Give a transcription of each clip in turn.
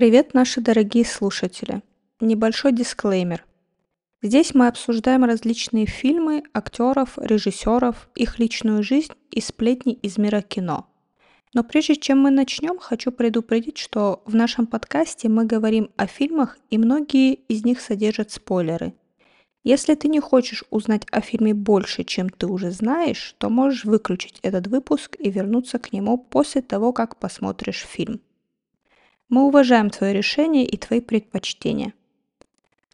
Привет, наши дорогие слушатели! Небольшой дисклеймер. Здесь мы обсуждаем различные фильмы, актеров, режиссеров, их личную жизнь и сплетни из мира кино. Но прежде чем мы начнем, хочу предупредить, что в нашем подкасте мы говорим о фильмах, и многие из них содержат спойлеры. Если ты не хочешь узнать о фильме больше, чем ты уже знаешь, то можешь выключить этот выпуск и вернуться к нему после того, как посмотришь фильм. Мы уважаем твое решение и твои предпочтения.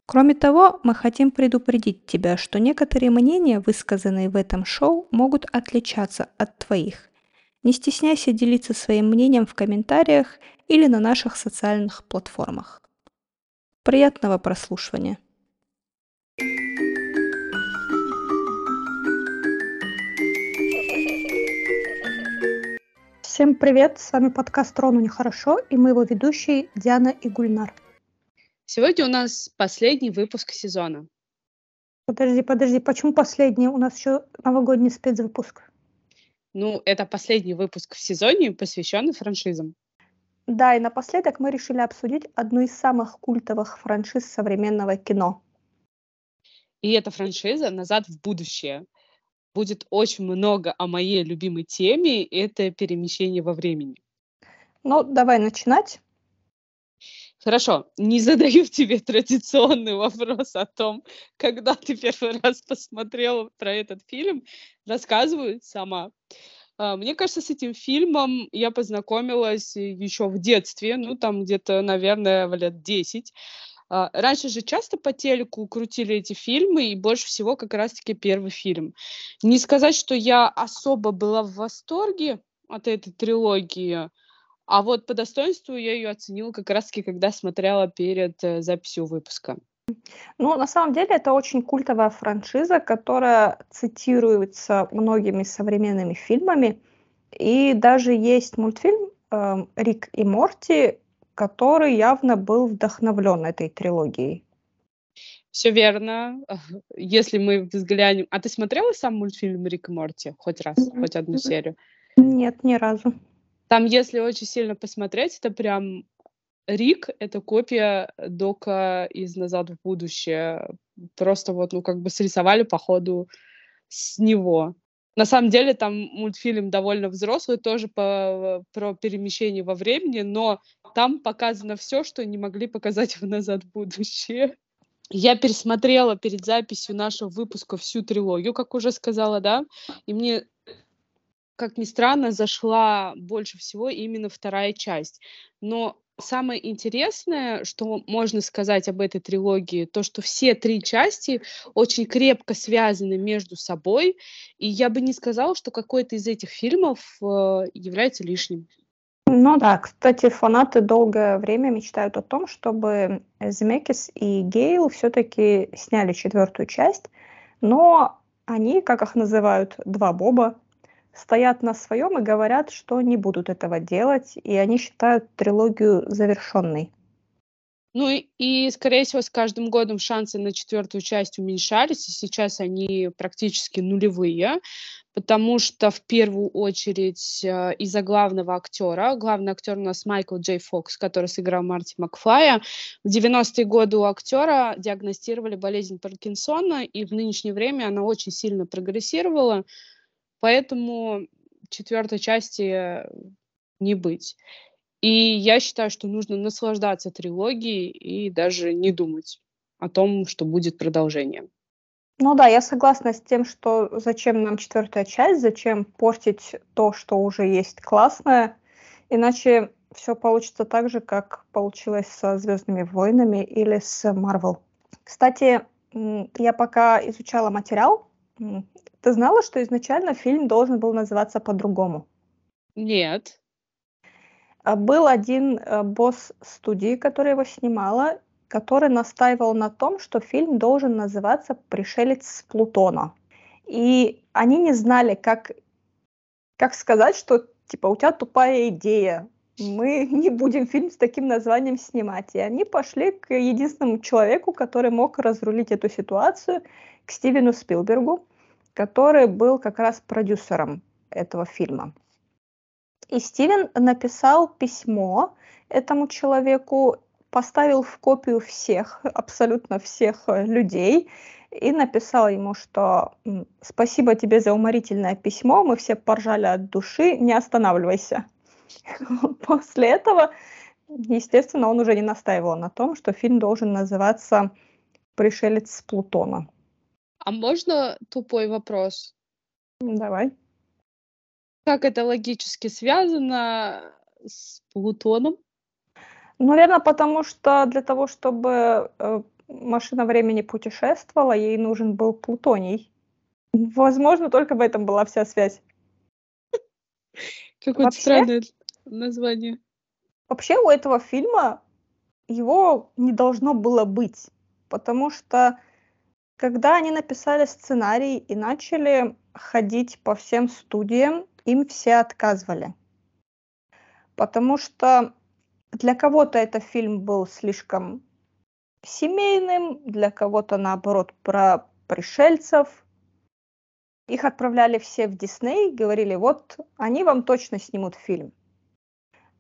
Кроме того, мы хотим предупредить тебя, что некоторые мнения, высказанные в этом шоу, могут отличаться от твоих. Не стесняйся делиться своим мнением в комментариях или на наших социальных платформах. Приятного прослушивания! Всем привет, с вами подкаст «Рону нехорошо» и мы его ведущие Диана и Гульнар. Сегодня у нас последний выпуск сезона. Подожди, подожди, почему последний? У нас еще новогодний спецвыпуск. Ну, это последний выпуск в сезоне, посвященный франшизам. Да, и напоследок мы решили обсудить одну из самых культовых франшиз современного кино. И эта франшиза «Назад в будущее» будет очень много о моей любимой теме, это перемещение во времени. Ну, давай начинать. Хорошо, не задаю тебе традиционный вопрос о том, когда ты первый раз посмотрела про этот фильм. Рассказываю сама. А, мне кажется, с этим фильмом я познакомилась еще в детстве, ну, там где-то, наверное, в лет 10. А, раньше же часто по телеку крутили эти фильмы, и больше всего как раз-таки первый фильм. Не сказать, что я особо была в восторге от этой трилогии, а вот по достоинству я ее оценила как раз-таки, когда смотрела перед э, записью выпуска. Ну, на самом деле, это очень культовая франшиза, которая цитируется многими современными фильмами. И даже есть мультфильм э, «Рик и Морти», который явно был вдохновлен этой трилогией. Все верно. Если мы взглянем... А ты смотрела сам мультфильм Рик и Морти хоть раз, mm-hmm. хоть одну серию? Нет, ни разу. Там, если очень сильно посмотреть, это прям Рик — это копия Дока из «Назад в будущее». Просто вот, ну, как бы срисовали по ходу с него. На самом деле там мультфильм довольно взрослый, тоже по, про перемещение во времени, но там показано все, что не могли показать в «Назад в будущее». Я пересмотрела перед записью нашего выпуска всю трилогию, как уже сказала, да, и мне, как ни странно, зашла больше всего именно вторая часть. Но самое интересное, что можно сказать об этой трилогии, то, что все три части очень крепко связаны между собой, и я бы не сказала, что какой-то из этих фильмов э, является лишним. Ну да, кстати, фанаты долгое время мечтают о том, чтобы Земекис и Гейл все-таки сняли четвертую часть, но они, как их называют, два Боба, стоят на своем и говорят, что не будут этого делать, и они считают трилогию завершенной. Ну и, и, скорее всего, с каждым годом шансы на четвертую часть уменьшались, и сейчас они практически нулевые, потому что в первую очередь э, из-за главного актера, главный актер у нас Майкл Джей Фокс, который сыграл Марти Макфлая, в 90-е годы у актера диагностировали болезнь Паркинсона, и в нынешнее время она очень сильно прогрессировала, Поэтому четвертой части не быть. И я считаю, что нужно наслаждаться трилогией и даже не думать о том, что будет продолжение. Ну да, я согласна с тем, что зачем нам четвертая часть, зачем портить то, что уже есть классное, иначе все получится так же, как получилось со Звездными войнами или с Марвел. Кстати, я пока изучала материал, ты знала, что изначально фильм должен был называться по-другому? Нет. А, был один э, босс студии, который его снимала, который настаивал на том, что фильм должен называться «Пришелец с Плутона». И они не знали, как, как сказать, что типа у тебя тупая идея, мы не будем фильм с таким названием снимать. И они пошли к единственному человеку, который мог разрулить эту ситуацию, к Стивену Спилбергу который был как раз продюсером этого фильма. И Стивен написал письмо этому человеку, поставил в копию всех, абсолютно всех людей и написал ему, что спасибо тебе за уморительное письмо, мы все поржали от души, не останавливайся. После этого, естественно, он уже не настаивал на том, что фильм должен называться «Пришелец с Плутона». А можно тупой вопрос? Давай. Как это логически связано с Плутоном? Наверное, потому что для того, чтобы э, машина времени путешествовала, ей нужен был Плутоний. Возможно, только в этом была вся связь. Какое-то странное название. Вообще у этого фильма его не должно было быть, потому что когда они написали сценарий и начали ходить по всем студиям, им все отказывали. Потому что для кого-то этот фильм был слишком семейным, для кого-то, наоборот, про пришельцев. Их отправляли все в Дисней, говорили, вот они вам точно снимут фильм.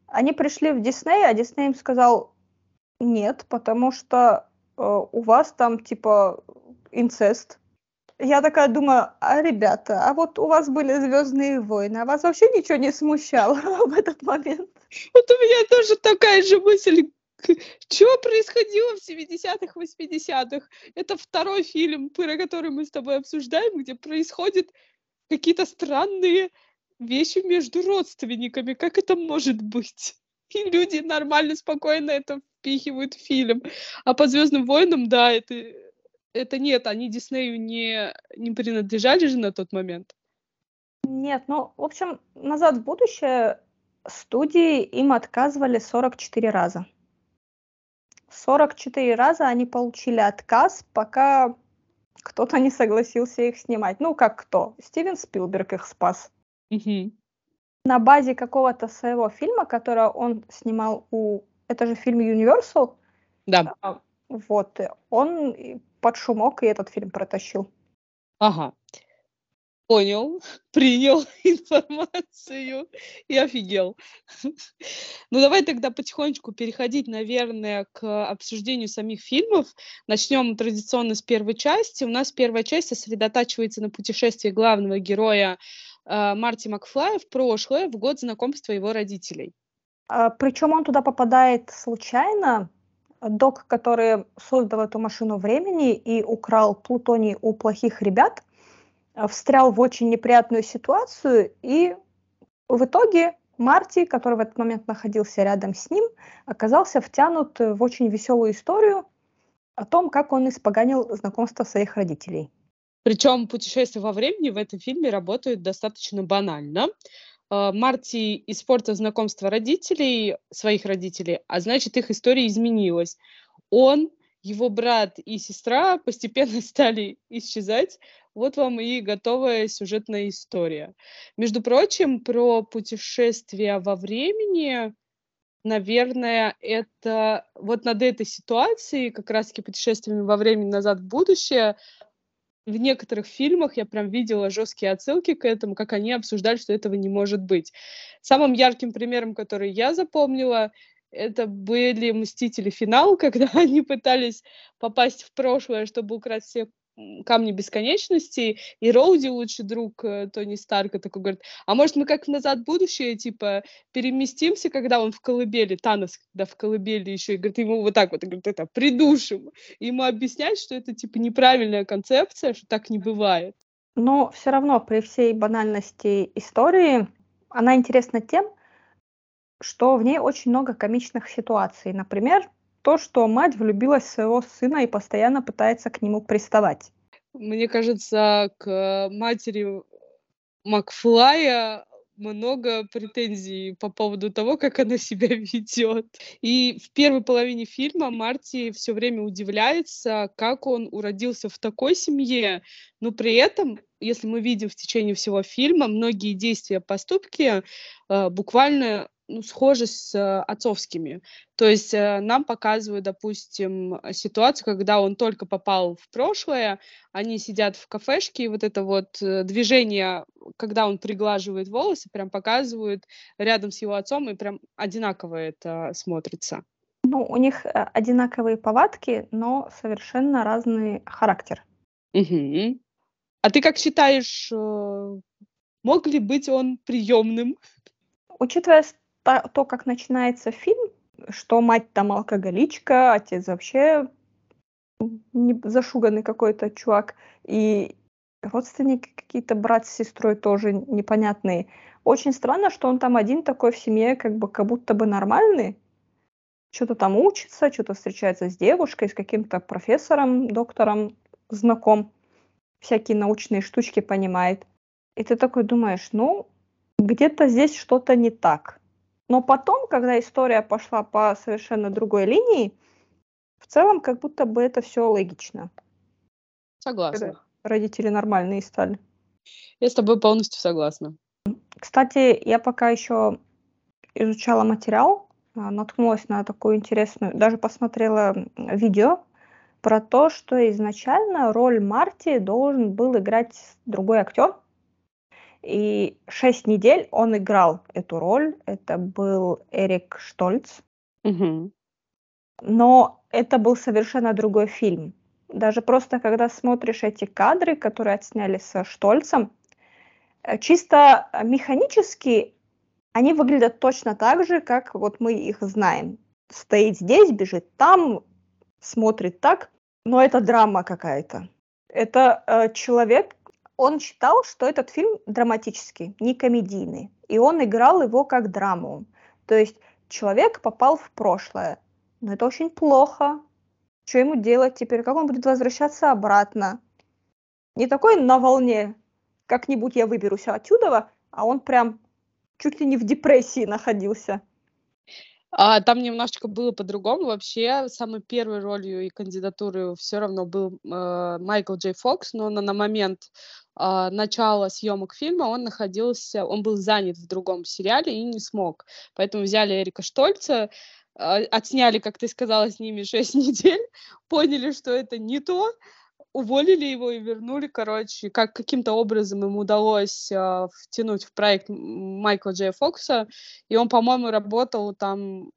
Они пришли в Дисней, а Дисней им сказал, нет, потому что э, у вас там типа инцест. Я такая думаю, а ребята, а вот у вас были Звездные войны, а вас вообще ничего не смущало в этот момент? Вот у меня тоже такая же мысль. Что происходило в 70-х, 80-х? Это второй фильм, про который мы с тобой обсуждаем, где происходят какие-то странные вещи между родственниками. Как это может быть? И люди нормально, спокойно это впихивают в фильм. А по Звездным войнам, да, это, это нет, они Диснею не, не принадлежали же на тот момент. Нет, ну, в общем, «Назад в будущее» студии им отказывали 44 раза. 44 раза они получили отказ, пока кто-то не согласился их снимать. Ну, как кто? Стивен Спилберг их спас. Угу. На базе какого-то своего фильма, который он снимал у... Это же фильм Universal? Да. А, вот. Он под шумок и этот фильм протащил. Ага. Понял, принял информацию и офигел. Ну, давай тогда потихонечку переходить, наверное, к обсуждению самих фильмов. Начнем традиционно с первой части. У нас первая часть сосредотачивается на путешествии главного героя э, Марти Макфлая в прошлое, в год знакомства его родителей. А, причем он туда попадает случайно. Док, который создал эту машину времени и украл плутоний у плохих ребят, Э, встрял в очень неприятную ситуацию, и в итоге Марти, который в этот момент находился рядом с ним, оказался втянут в очень веселую историю о том, как он испоганил знакомство своих родителей. Причем путешествия во времени в этом фильме работают достаточно банально. Э, Марти испортил знакомство родителей, своих родителей, а значит, их история изменилась. Он, его брат и сестра постепенно стали исчезать, вот вам и готовая сюжетная история. Между прочим, про путешествия во времени, наверное, это вот над этой ситуацией, как раз-таки путешествиями во времени назад в будущее, в некоторых фильмах я прям видела жесткие отсылки к этому, как они обсуждали, что этого не может быть. Самым ярким примером, который я запомнила, это были «Мстители. Финал», когда они пытались попасть в прошлое, чтобы украсть все камни бесконечности, и Роуди, лучший друг э, Тони Старка, такой говорит, а может мы как назад в будущее, типа, переместимся, когда он в колыбели, Танос, когда в колыбели еще, и говорит, ему вот так вот, говорит, это, придушим. И ему объяснять, что это, типа, неправильная концепция, что так не бывает. Но все равно при всей банальности истории она интересна тем, что в ней очень много комичных ситуаций. Например, то, что мать влюбилась в своего сына и постоянно пытается к нему приставать. Мне кажется, к матери Макфлая много претензий по поводу того, как она себя ведет. И в первой половине фильма Марти все время удивляется, как он уродился в такой семье, но при этом, если мы видим в течение всего фильма, многие действия, поступки э, буквально ну, схожи с э, отцовскими. То есть э, нам показывают, допустим, ситуацию, когда он только попал в прошлое, они сидят в кафешке, и вот это вот э, движение, когда он приглаживает волосы, прям показывают рядом с его отцом, и прям одинаково это смотрится. Ну, у них одинаковые повадки, но совершенно разный характер. Угу. А ты как считаешь, мог ли быть он приемным? Учитывая то, как начинается фильм, что мать там алкоголичка, отец вообще не зашуганный какой-то чувак, и родственники какие-то брат с сестрой тоже непонятные. Очень странно, что он там один такой в семье, как бы как будто бы нормальный, что-то там учится, что-то встречается с девушкой, с каким-то профессором, доктором знаком, всякие научные штучки понимает. И ты такой думаешь, ну, где-то здесь что-то не так. Но потом, когда история пошла по совершенно другой линии, в целом как будто бы это все логично. Согласна. родители нормальные стали. Я с тобой полностью согласна. Кстати, я пока еще изучала материал, а, наткнулась на такую интересную, даже посмотрела видео про то, что изначально роль Марти должен был играть другой актер, и шесть недель он играл эту роль. Это был Эрик Штольц. Угу. Но это был совершенно другой фильм. Даже просто когда смотришь эти кадры, которые отсняли со Штольцем, э, чисто механически они выглядят точно так же, как вот мы их знаем. Стоит здесь, бежит там, смотрит так, но это драма какая-то. Это э, человек, он считал, что этот фильм драматический, не комедийный, и он играл его как драму. То есть человек попал в прошлое, но это очень плохо. Что ему делать теперь? Как он будет возвращаться обратно? Не такой на волне, как-нибудь я выберусь отсюда, а он прям чуть ли не в депрессии находился. А, там немножечко было по-другому. Вообще, самой первой ролью и кандидатурой все равно был э, Майкл Джей Фокс, но на, на момент э, начала съемок фильма он находился, он был занят в другом сериале и не смог. Поэтому взяли Эрика Штольца, э, отсняли, как ты сказала, с ними 6 недель, поняли, что это не то, уволили его и вернули, короче, как каким-то образом ему удалось э, втянуть в проект Майкла Джея Фокса, и он, по-моему, работал там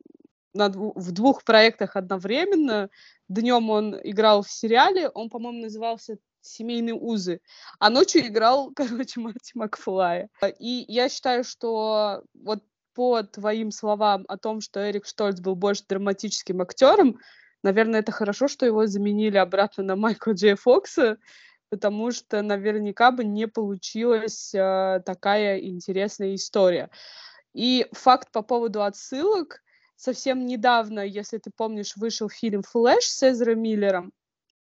над, в двух проектах одновременно. Днем он играл в сериале, он, по-моему, назывался «Семейные узы», а ночью играл, короче, Марти Макфлая. И я считаю, что вот по твоим словам о том, что Эрик Штольц был больше драматическим актером, Наверное, это хорошо, что его заменили обратно на Майкла Джей Фокса, потому что наверняка бы не получилась э, такая интересная история. И факт по поводу отсылок. Совсем недавно, если ты помнишь, вышел фильм «Флэш» с Эзра Миллером.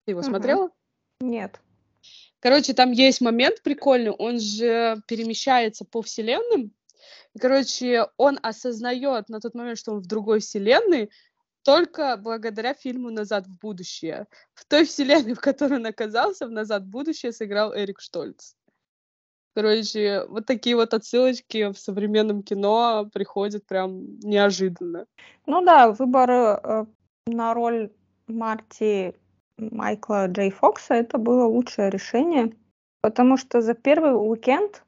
Ты его угу. смотрела? Нет. Короче, там есть момент прикольный. Он же перемещается по вселенным. Короче, он осознает на тот момент, что он в другой вселенной, только благодаря фильму «Назад в будущее». В той вселенной, в которой он оказался, в «Назад в будущее» сыграл Эрик Штольц. Короче, вот такие вот отсылочки в современном кино приходят прям неожиданно. Ну да, выбор э, на роль Марти Майкла Джей Фокса это было лучшее решение, потому что за первый уикенд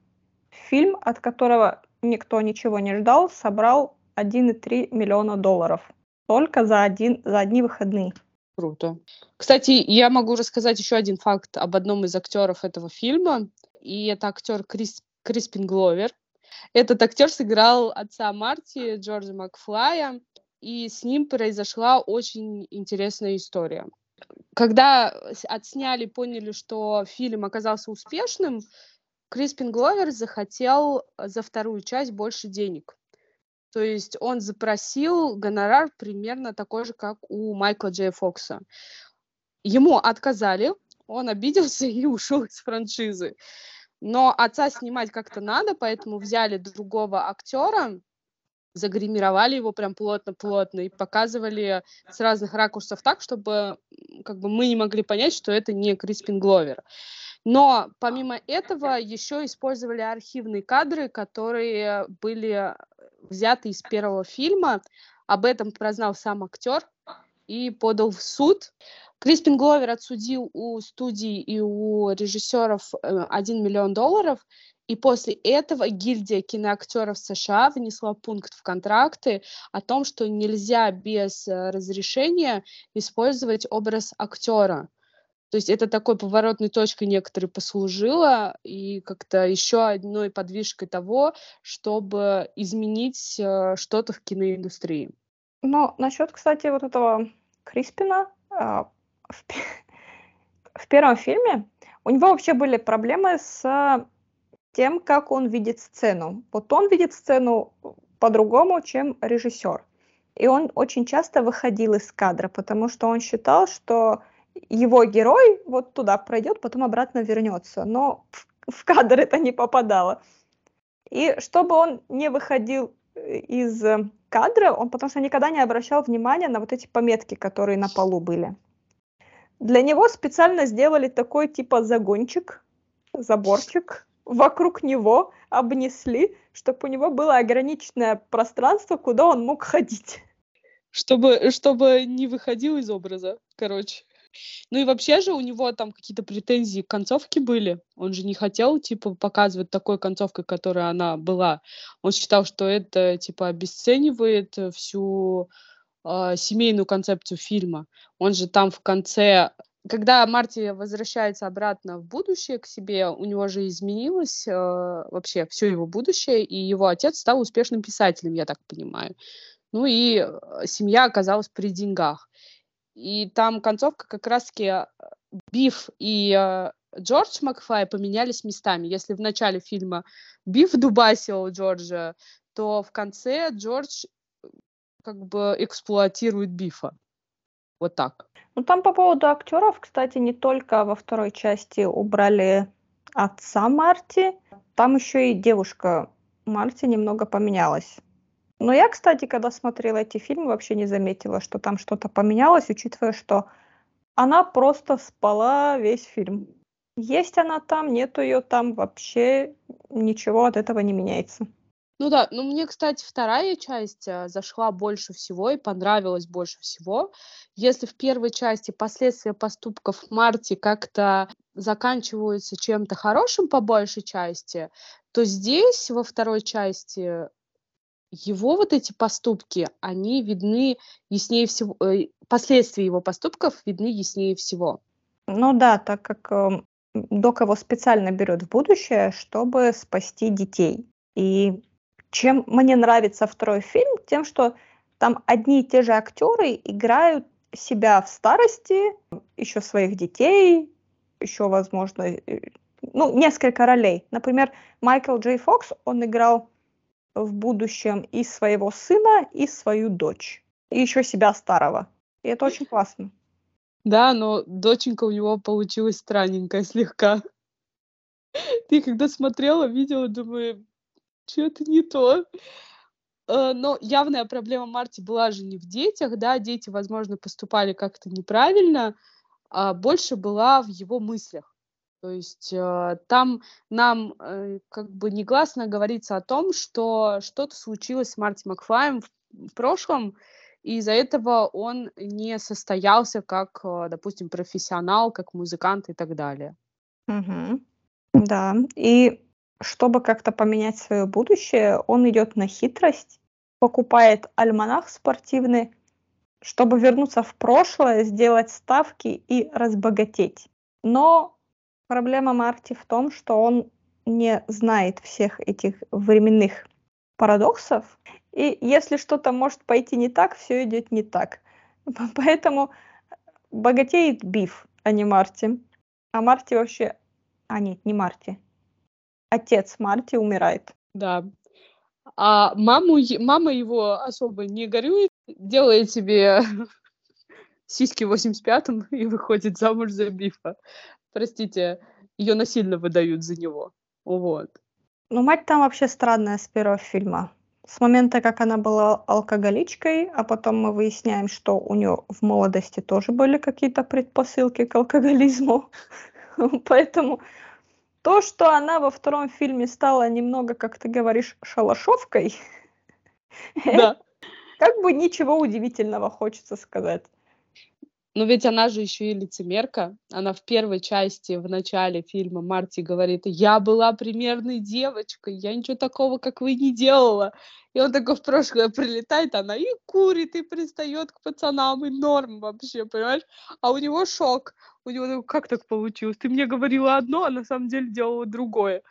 фильм, от которого никто ничего не ждал, собрал 1,3 миллиона долларов только за, один, за одни выходные. Круто. Кстати, я могу рассказать еще один факт об одном из актеров этого фильма. И это актер Крис, Криспин Гловер. Этот актер сыграл отца Марти, Джорджа Макфлая, и с ним произошла очень интересная история. Когда отсняли, поняли, что фильм оказался успешным, Криспин Гловер захотел за вторую часть больше денег. То есть он запросил гонорар примерно такой же, как у Майкла Джей Фокса. Ему отказали, он обиделся и ушел из франшизы. Но отца снимать как-то надо, поэтому взяли другого актера, загримировали его прям плотно-плотно и показывали с разных ракурсов так, чтобы как бы мы не могли понять, что это не Криспин Гловер. Но помимо этого еще использовали архивные кадры, которые были взяты из первого фильма. Об этом прознал сам актер и подал в суд. Криспин Гловер отсудил у студии и у режиссеров 1 э, миллион долларов, и после этого гильдия киноактеров США внесла пункт в контракты о том, что нельзя без э, разрешения использовать образ актера. То есть это такой поворотной точкой некоторые послужило и как-то еще одной подвижкой того, чтобы изменить э, что-то в киноиндустрии. Но насчет, кстати, вот этого Криспина э, в, в первом фильме у него вообще были проблемы с тем, как он видит сцену. Вот он видит сцену по-другому, чем режиссер. И он очень часто выходил из кадра, потому что он считал, что его герой вот туда пройдет, потом обратно вернется. Но в, кадр это не попадало. И чтобы он не выходил э, из кадра, он потому что никогда не обращал внимания на вот эти пометки, которые на полу были. Для него специально сделали такой типа загончик, заборчик, вокруг него обнесли, чтобы у него было ограниченное пространство, куда он мог ходить. Чтобы, чтобы не выходил из образа, короче. Ну и вообще же у него там какие-то претензии к концовке были. Он же не хотел, типа, показывать такой концовкой, которая она была. Он считал, что это, типа, обесценивает всю э, семейную концепцию фильма. Он же там в конце когда Марти возвращается обратно в будущее к себе, у него же изменилось э, вообще все его будущее, и его отец стал успешным писателем, я так понимаю. Ну и э, семья оказалась при деньгах. И там концовка как раз-таки э, Биф и э, Джордж Макфай поменялись местами. Если в начале фильма Биф дубасил Джорджа, то в конце Джордж э, как бы эксплуатирует Бифа. Вот так. Ну там по поводу актеров, кстати, не только во второй части убрали отца Марти, там еще и девушка Марти немного поменялась. Но я, кстати, когда смотрела эти фильмы, вообще не заметила, что там что-то поменялось, учитывая, что она просто спала весь фильм. Есть она там, нету ее там, вообще ничего от этого не меняется. Ну да, ну мне, кстати, вторая часть а, зашла больше всего и понравилась больше всего. Если в первой части последствия поступков Марти как-то заканчиваются чем-то хорошим по большей части, то здесь, во второй части, его вот эти поступки, они видны яснее всего, э, последствия его поступков видны яснее всего. Ну да, так как э, Док его специально берет в будущее, чтобы спасти детей. И чем мне нравится второй фильм, тем, что там одни и те же актеры играют себя в старости, еще своих детей, еще, возможно, э, ну, несколько ролей. Например, Майкл Джей Фокс, он играл в будущем и своего сына, и свою дочь. И еще себя старого. И это очень классно. Да, но доченька у него получилась странненькая слегка. Ты когда смотрела, видела, думаю, что-то не то. Э, но явная проблема Марти была же не в детях, да, дети, возможно, поступали как-то неправильно, а больше была в его мыслях. То есть э, там нам э, как бы негласно говорится о том, что что-то случилось с Марти Макфлаем в, прошлом, и из-за этого он не состоялся как, допустим, профессионал, как музыкант и так далее. Угу. Да, и чтобы как-то поменять свое будущее, он идет на хитрость, покупает альманах спортивный, чтобы вернуться в прошлое, сделать ставки и разбогатеть. Но Проблема Марти в том, что он не знает всех этих временных парадоксов. И если что-то может пойти не так, все идет не так. Поэтому богатеет Биф, а не Марти. А Марти вообще... А нет, не Марти. Отец Марти умирает. Да. А маму, мама его особо не горюет, делает себе сиськи в 85-м и выходит замуж за Бифа простите, ее насильно выдают за него. Вот. Ну, мать там вообще странная с первого фильма. С момента, как она была алкоголичкой, а потом мы выясняем, что у нее в молодости тоже были какие-то предпосылки к алкоголизму. Поэтому то, что она во втором фильме стала немного, как ты говоришь, шалашовкой, Да. Как бы ничего удивительного, хочется сказать. Но ведь она же еще и лицемерка. Она в первой части, в начале фильма Марти говорит, я была примерной девочкой, я ничего такого, как вы, не делала. И он такой в прошлое прилетает, она и курит, и пристает к пацанам, и норм вообще, понимаешь? А у него шок. У него такой, как так получилось? Ты мне говорила одно, а на самом деле делала другое.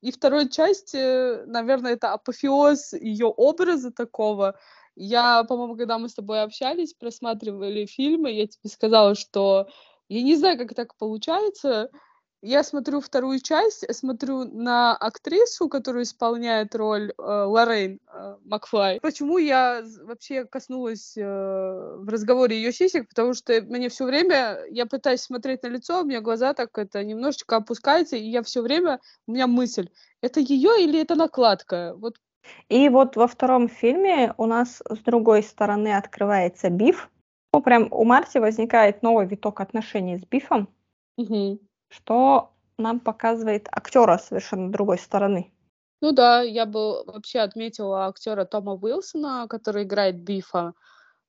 И второй части, наверное, это апофеоз ее образа такого, я, по-моему, когда мы с тобой общались, просматривали фильмы, я тебе сказала, что я не знаю, как так получается. Я смотрю вторую часть, смотрю на актрису, которая исполняет роль э, Лоррейн э, Макфлай. Почему я вообще коснулась э, в разговоре ее сисек? Потому что мне все время, я пытаюсь смотреть на лицо, у меня глаза так это немножечко опускаются, и я все время, у меня мысль, это ее или это накладка? Вот и вот во втором фильме у нас с другой стороны открывается Биф. Ну, прям у Марти возникает новый виток отношений с Бифом, Мгм. что нам показывает актера совершенно другой стороны. Ну да, я бы вообще отметила актера Тома Уилсона, который играет Бифа.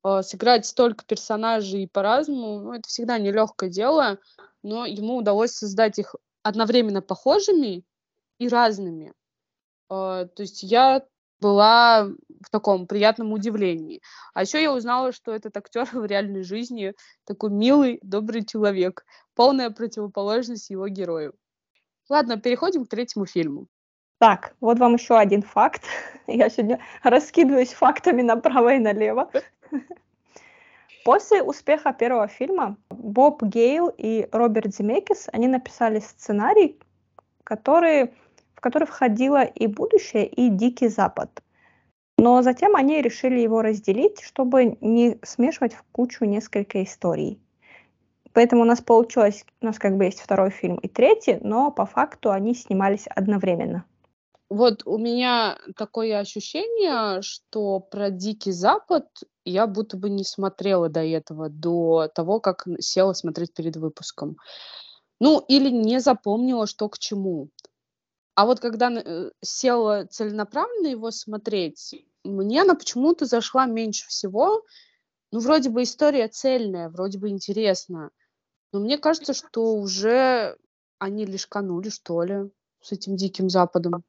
Э, Сыграть столько персонажей по-разному, ну, это всегда нелегкое дело, но ему удалось создать их одновременно похожими и разными. Э, То есть я была в таком приятном удивлении. А еще я узнала, что этот актер в реальной жизни такой милый, добрый человек. Полная противоположность его герою. Ладно, переходим к третьему фильму. Так, вот вам еще один факт. Я сегодня раскидываюсь фактами направо и налево. После успеха первого фильма Боб Гейл и Роберт Земекис, они написали сценарий, который, который входило и будущее, и Дикий Запад. Но затем они решили его разделить, чтобы не смешивать в кучу несколько историй. Поэтому у нас получилось, у нас как бы есть второй фильм и третий, но по факту они снимались одновременно. Вот у меня такое ощущение, что про Дикий Запад я будто бы не смотрела до этого, до того, как села смотреть перед выпуском. Ну, или не запомнила, что к чему. А вот когда э, села целенаправленно его смотреть, мне она почему-то зашла меньше всего. Ну, вроде бы история цельная, вроде бы интересная. Но мне кажется, что уже они лишканули, что ли, с этим Диким Западом.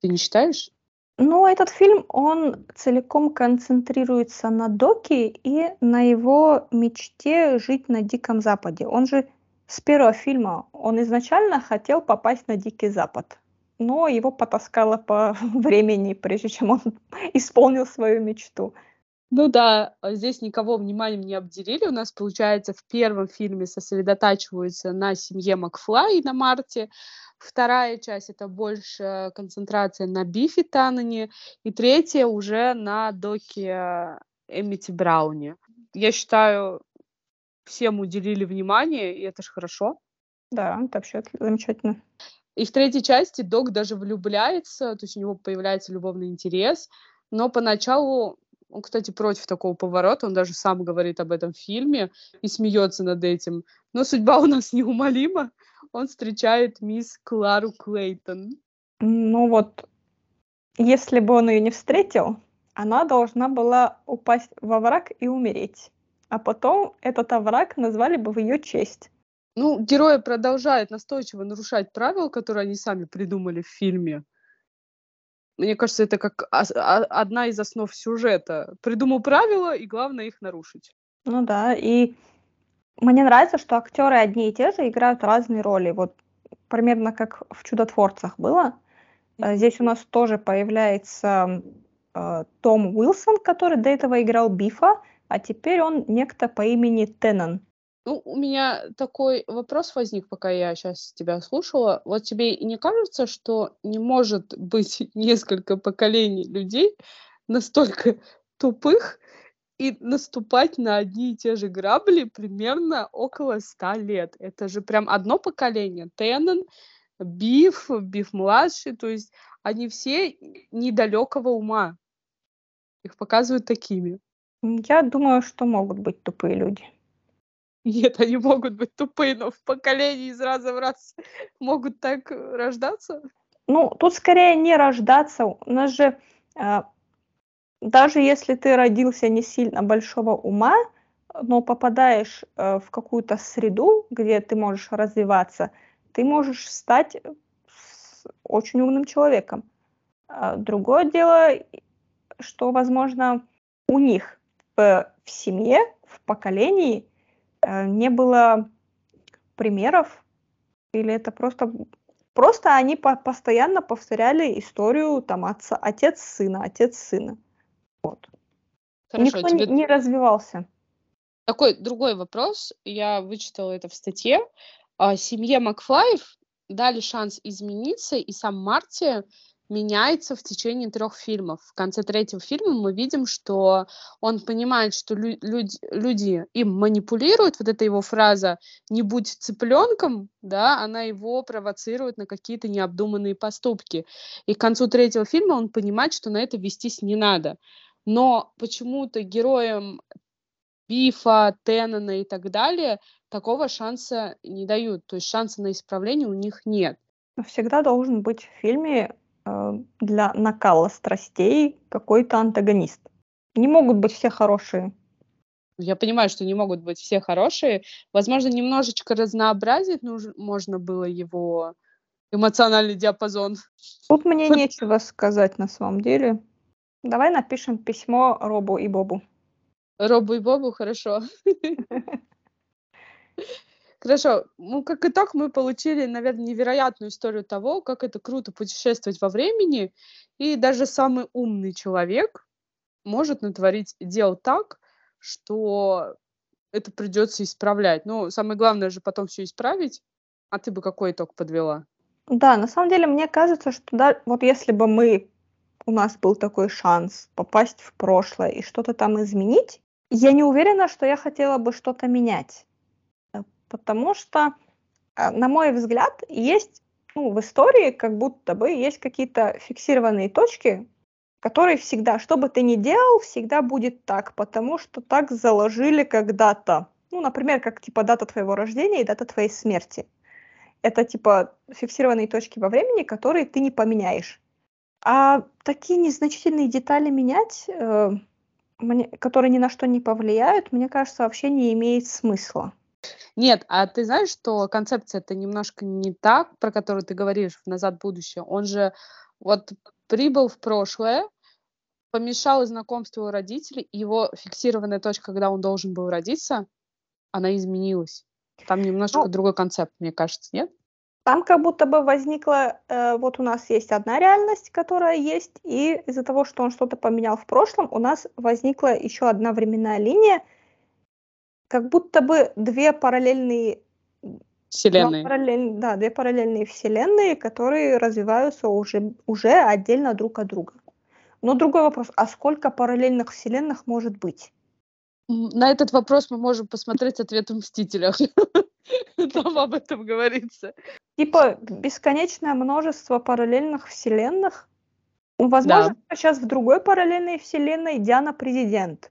Ты не считаешь? Ну, этот фильм, он целиком концентрируется на Доке и на его мечте жить на Диком Западе. Он же с первого фильма, он изначально хотел попасть на Дикий Запад, но его потаскало по времени, прежде чем он исполнил свою мечту. Ну да, а здесь никого вниманием не обделили. У нас, получается, в первом фильме сосредотачиваются на семье Макфлай и на Марте. Вторая часть это больше концентрация на Бифе Таноне. И третья уже на доке Эмити Брауне. Я считаю, всем уделили внимание, и это же хорошо. Да, это вообще замечательно. И в третьей части Док даже влюбляется, то есть у него появляется любовный интерес, но поначалу он, кстати, против такого поворота, он даже сам говорит об этом в фильме и смеется над этим. Но судьба у нас неумолима. Он встречает мисс Клару Клейтон. Ну вот, если бы он ее не встретил, она должна была упасть во враг и умереть. А потом этот овраг назвали бы в ее честь. Ну, герои продолжают настойчиво нарушать правила, которые они сами придумали в фильме. Мне кажется, это как одна из основ сюжета. Придумал правила, и главное их нарушить. Ну да, и мне нравится, что актеры одни и те же играют разные роли. Вот примерно как в «Чудотворцах» было. Э, Здесь у нас тоже появляется э, Том Уилсон, который до этого играл Бифа, а теперь он некто по имени Теннон. Ну, у меня такой вопрос возник, пока я сейчас тебя слушала. Вот тебе не кажется, что не может быть несколько поколений людей настолько тупых и наступать на одни и те же грабли примерно около ста лет? Это же прям одно поколение. Теннон, Биф, Биф-младший, то есть они все недалекого ума. Их показывают такими. Я думаю, что могут быть тупые люди. Нет, они могут быть тупые, но в поколении из раза в раз могут так э, рождаться. Ну, тут скорее не рождаться. У нас же э, даже если ты родился не сильно большого ума, но попадаешь э, в какую-то среду, где ты можешь развиваться, ты можешь стать очень умным человеком. А другое дело, что, возможно, у них в, семье, в поколении э, не было примеров, или это просто просто они по постоянно повторяли историю там отца, отец сына, отец сына. Вот. Хорошо, Никто тебе... не развивался. Такой другой вопрос. Я вычитала это в статье. А, семье Макфлаев дали шанс измениться, и сам Марти меняется в течение трех фильмов. В конце третьего фильма мы видим, что он понимает, что лю- люди, люди им манипулируют. Вот эта его фраза «не будь цыпленком», да, она его провоцирует на какие-то необдуманные поступки. И к концу третьего фильма он понимает, что на это вестись не надо. Но почему-то героям Бифа, Теннона и так далее такого шанса не дают. То есть шанса на исправление у них нет. Всегда должен быть в фильме для накала страстей какой-то антагонист. Не могут быть все хорошие. Я понимаю, что не могут быть все хорошие. Возможно, немножечко разнообразить нужно, можно было его эмоциональный диапазон. Тут мне нечего сказать на самом деле. Давай напишем письмо Робу и Бобу. Робу и Бобу, хорошо. Хорошо, ну, как итог, мы получили, наверное, невероятную историю того, как это круто путешествовать во времени, и даже самый умный человек может натворить дел так, что это придется исправлять. Ну, самое главное же потом все исправить. А ты бы какой итог подвела? Да, на самом деле, мне кажется, что да, вот если бы мы у нас был такой шанс попасть в прошлое и что-то там изменить, я не уверена, что я хотела бы что-то менять. Потому что, э, на мой взгляд, есть ну, в истории как будто бы есть какие-то фиксированные точки, которые всегда, что бы ты ни делал, всегда будет так, потому что так заложили когда-то. Ну, например, как типа дата твоего рождения и дата твоей смерти. Это типа фиксированные точки во времени, которые ты не поменяешь. А такие незначительные детали менять, э, мне, которые ни на что не повлияют, мне кажется, вообще не имеет смысла. Нет, а ты знаешь, что концепция это немножко не так, про которую ты говоришь в «Назад в будущее». Он же вот прибыл в прошлое, помешал знакомству у родителей, его фиксированная точка, когда он должен был родиться, она изменилась. Там немножко ну, другой концепт, мне кажется, нет? Там как будто бы возникла, э, вот у нас есть одна реальность, которая есть, и из-за того, что он что-то поменял в прошлом, у нас возникла еще одна временная линия, как будто бы две параллельные вселенные. Параллель, да, две параллельные вселенные, которые развиваются уже, уже отдельно друг от друга. Но другой вопрос, а сколько параллельных вселенных может быть? На этот вопрос мы можем посмотреть ответ в «Мстителях». Там об этом говорится. Типа бесконечное множество параллельных вселенных. Возможно, да. сейчас в другой параллельной вселенной Диана президент,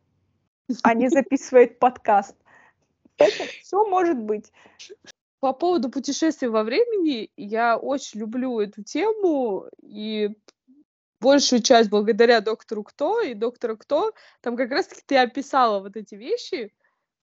а не записывает подкаст. Все может быть. По поводу путешествий во времени, я очень люблю эту тему, и большую часть благодаря доктору Кто и доктору Кто, там как раз-таки ты описала вот эти вещи,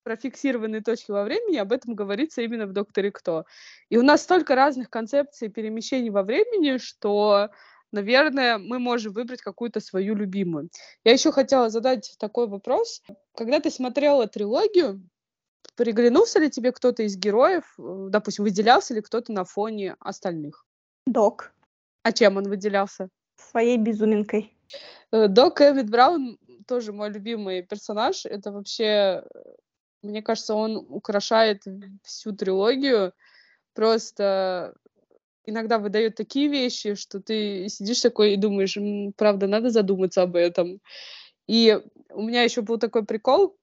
про фиксированные точки во времени, об этом говорится именно в «Докторе Кто». И у нас столько разных концепций перемещений во времени, что, наверное, мы можем выбрать какую-то свою любимую. Я еще хотела задать такой вопрос. Когда ты смотрела трилогию, приглянулся ли тебе кто-то из героев, э, допустим, выделялся ли кто-то на фоне остальных? Док. А чем он выделялся? Своей безуминкой. Э, Док Эвид Браун тоже мой любимый персонаж. Это вообще мне кажется, он украшает всю трилогию. Просто иногда выдает такие вещи, что ты сидишь такой и думаешь, правда, надо задуматься об этом. И у меня еще был такой прикол.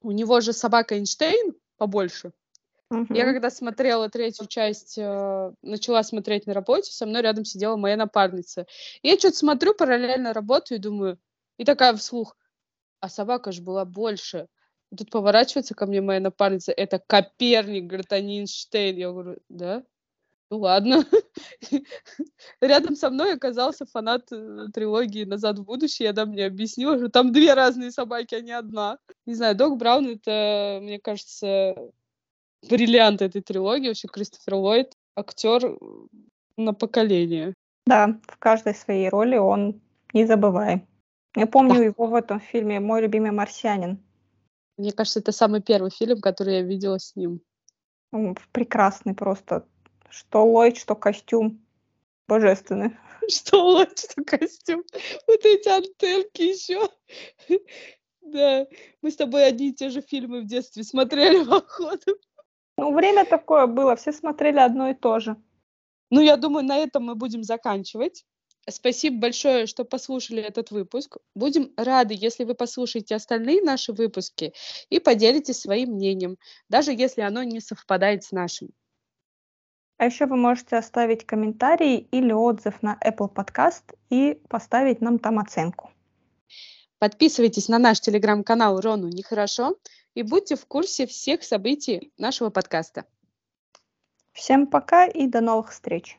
У него же собака Эйнштейн побольше. Uh-huh. Я когда смотрела третью часть, э, начала смотреть на работе, со мной рядом сидела моя напарница. И я что-то смотрю, параллельно работаю и думаю, и такая вслух, а собака же была больше. Тут поворачивается ко мне моя напарница, это Коперник, говорит, а не Эйнштейн. Я говорю, да? Ну ладно. Рядом со мной оказался фанат э, трилогии «Назад в будущее». Она мне объяснила, что там две разные собаки, а не одна. Не знаю, Док Браун — это, мне кажется, бриллиант этой трилогии. Вообще Кристофер Ллойд — актер на поколение. Да, в каждой своей роли он не забываем. Я помню да. его в этом фильме «Мой любимый марсианин». Мне кажется, это самый первый фильм, который я видела с ним. прекрасный просто. Что Ллойд, что костюм. Божественный. Что Ллойд, что костюм. Вот эти антенки еще. Да, мы с тобой одни и те же фильмы в детстве смотрели, походу. Ну, время такое было, все смотрели одно и то же. Ну, я думаю, на этом мы будем заканчивать. Спасибо большое, что послушали этот выпуск. Будем рады, если вы послушаете остальные наши выпуски и поделитесь своим мнением, даже если оно не совпадает с нашим. А еще вы можете оставить комментарий или отзыв на Apple Podcast и поставить нам там оценку. Подписывайтесь на наш телеграм-канал Рону Нехорошо и будьте в курсе всех событий нашего подкаста. Всем пока и до новых встреч!